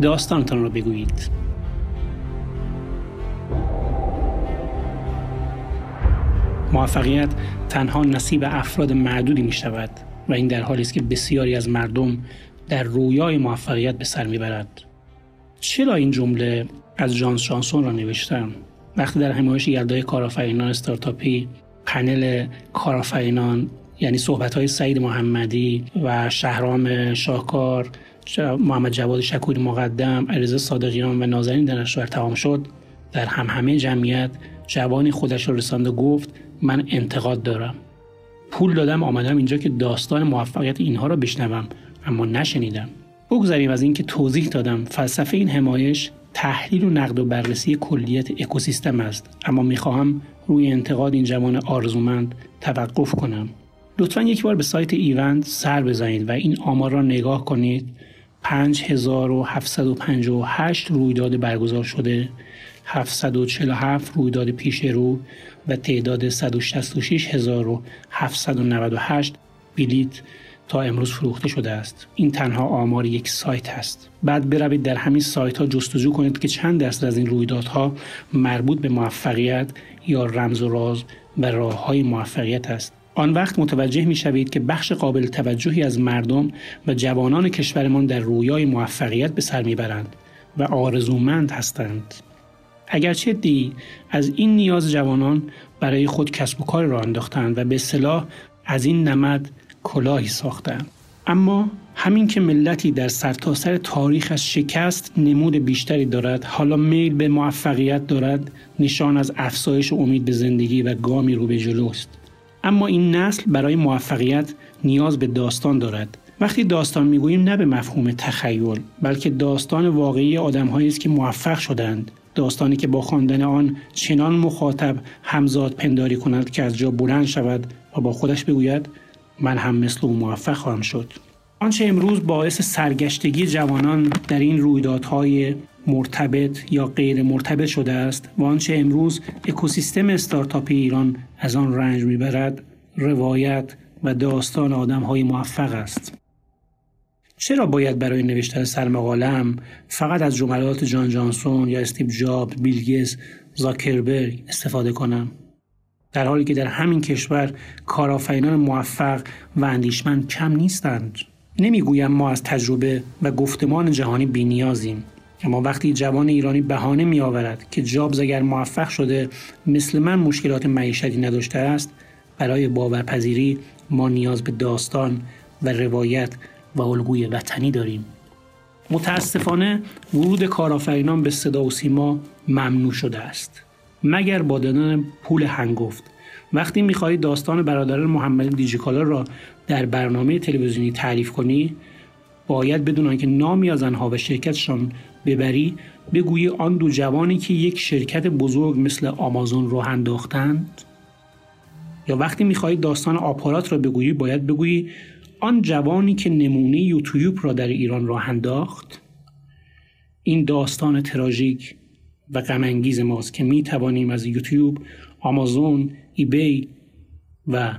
داستانتان را بگویید. موفقیت تنها نصیب افراد معدودی می شود و این در حالی است که بسیاری از مردم در رویای موفقیت به سر می‌برد چرا این جمله از جانس شانسون را نوشتم؟ وقتی در حمایش یلدای کارآفرینان استارتاپی پنل کارآفرینان یعنی صحبت های سعید محمدی و شهرام شاهکار محمد جواد شکوری مقدم علیرضا صادقیان و نازنین دانشور تمام شد. در هم همه جمعیت جوانی خودش را رسانده گفت من انتقاد دارم. پول دادم آمدم اینجا که داستان موفقیت اینها را بشنوم اما نشنیدم. بگذاریم از اینکه توضیح دادم. فلسفه این حمایش تحلیل و نقد و بررسی کلیت اکوسیستم است اما می‌خواهم روی انتقاد این جوان آرزومند توقف کنم. لطفا یک بار به سایت ایوند سر بزنید و این آمار را نگاه کنید. 5758 رویداد برگزار شده 747 رویداد پیش رو و تعداد 166798 بلیت تا امروز فروخته شده است. این تنها آمار یک سایت است. بعد بروید در همین سایت ها جستجو کنید که چند درصد از این رویدادها مربوط به موفقیت یا رمز و راز و راه های موفقیت است. آن وقت متوجه می شوید که بخش قابل توجهی از مردم و جوانان کشورمان در رویای موفقیت به سر می‌برند و آرزومند هستند. اگرچه دی از این نیاز جوانان برای خود کسب و کار را انداختند و به صلاح از این نمد کلاهی ساختند. اما همین که ملتی در سرتاسر سر تاریخ از شکست نمود بیشتری دارد حالا میل به موفقیت دارد نشان از افزایش امید به زندگی و گامی رو به جلوست اما این نسل برای موفقیت نیاز به داستان دارد. وقتی داستان می‌گوییم نه به مفهوم تخیل بلکه داستان واقعی آدمهایی است که موفق شدند داستانی که با خواندن آن چنان مخاطب همزاد پنداری کند که از جا بلند شود و با خودش بگوید من هم مثل او موفق خواهم شد. آنچه امروز باعث سرگشتگی جوانان در این رویدادهای مرتبط یا غیر مرتبط شده است و آنچه امروز اکوسیستم استارتاپی ایران از آن رنج می‌برد روایت و داستان آدم های موفق است چرا باید برای نوشتن سرمقالم فقط از جملات جان جانسون یا استیو جاب، بیلگز، زاکربرگ استفاده کنم؟ در حالی که در همین کشور کارآفرینان موفق و اندیشمند کم نیستند. نمی‌گویم ما از تجربه و گفتمان جهانی بینیازیم. اما وقتی جوان ایرانی بهانه می آورد که جابز اگر موفق شده مثل من مشکلات معیشتی نداشته است برای باورپذیری ما نیاز به داستان و روایت و الگوی وطنی داریم. متاسفانه ورود کارآفرینان به صدا و سیما ممنوع شده است. مگر با دادن پول هنگفت وقتی می‌خواهی داستان برادران محمد دیجیکالا را در برنامه تلویزیونی تعریف کنی باید بدونن که نامی از آنها و شرکتشان ببری بگویی آن دو جوانی که یک شرکت بزرگ مثل آمازون رو انداختند. یا وقتی می‌خواهی داستان آپارات را بگویی باید بگویی آن جوانی که نمونه یوتیوب را در ایران راه انداخت. این داستان تراژیک و غمانگیز ماست که می توانیم از یوتیوب، آمازون، eBay و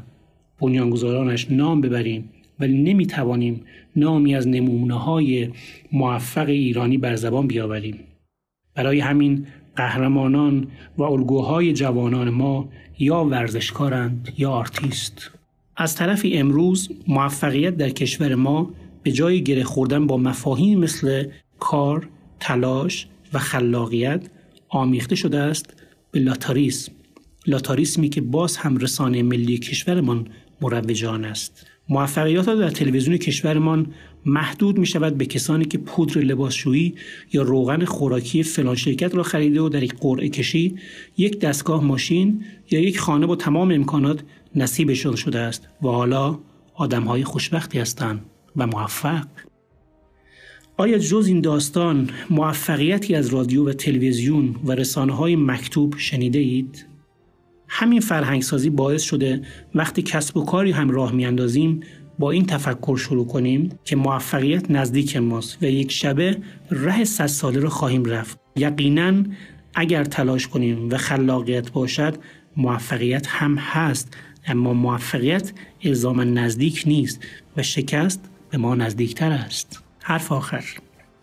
بنیانگذارانش نام ببریم ولی نمی توانیم نامی از نمونه های موفق ایرانی بر زبان بیاوریم. برای همین قهرمانان و الگوهای جوانان ما یا ورزشکارند یا آرتیست. از طرفی امروز موفقیت در کشور ما به جای گره خوردن با مفاهیم مثل کار، تلاش و خلاقیت آمیخته شده است به لاتاریسم لاتاریسمی که باز هم رسانه ملی کشورمان مروجان است. موفقیت در تلویزیون کشورمان محدود می شود به کسانی که پودر لباسشویی یا روغن خوراکی فلان شرکت را خریده و در یک قرعه کشی یک دستگاه ماشین یا یک خانه با تمام امکانات نصیبشان شده است و حالا آدم های خوشبختی هستند و موفق. آیا جز این داستان موفقیتی از رادیو و تلویزیون و رسانه های مکتوب شنیده اید؟ همین فرهنگسازی باعث شده وقتی کسب و کاری هم راه میاندازیم با این تفکر شروع کنیم که موفقیت نزدیک ماست و یک شبه ره صد ساله رو خواهیم رفت یقینا اگر تلاش کنیم و خلاقیت باشد موفقیت هم هست اما موفقیت الزاما نزدیک نیست و شکست به ما نزدیکتر است حرف آخر.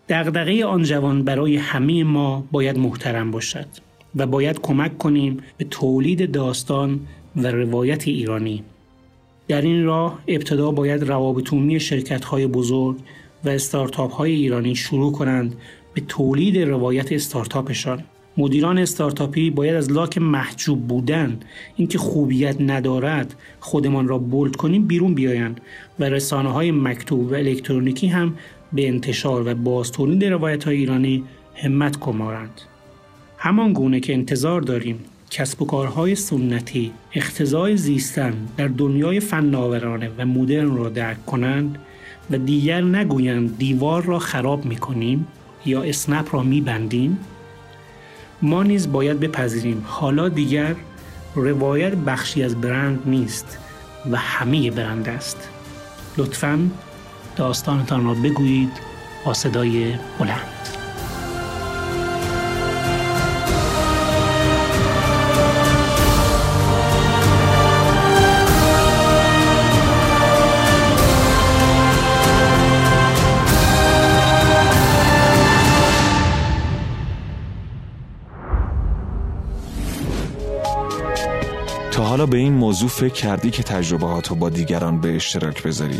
دغدغه آن جوان برای همه ما باید محترم باشد و باید کمک کنیم به تولید داستان و روایت ایرانی. در این راه ابتدا باید روابط شرکت های بزرگ و استارتاپ های ایرانی شروع کنند به تولید روایت استارتاپشان. مدیران استارتاپی باید از لاک محجوب بودن اینکه خوبیت ندارد خودمان را بولد کنیم بیرون بیایند و رسانه های مکتوب و الکترونیکی هم به انتشار و بازتولید روایت های ایرانی همت کمارند همان گونه که انتظار داریم کسب و کارهای سنتی اختزای زیستن در دنیای فناورانه و مدرن را درک کنند و دیگر نگویند دیوار را خراب می کنیم یا اسنپ را می بندیم ما نیز باید بپذیریم. حالا دیگر روایت بخشی از برند نیست و همه برند است. لطفا داستانتان را بگویید با صدای بلند تا حالا به این موضوع فکر کردی که تجربهاتو با دیگران به اشتراک بذاری؟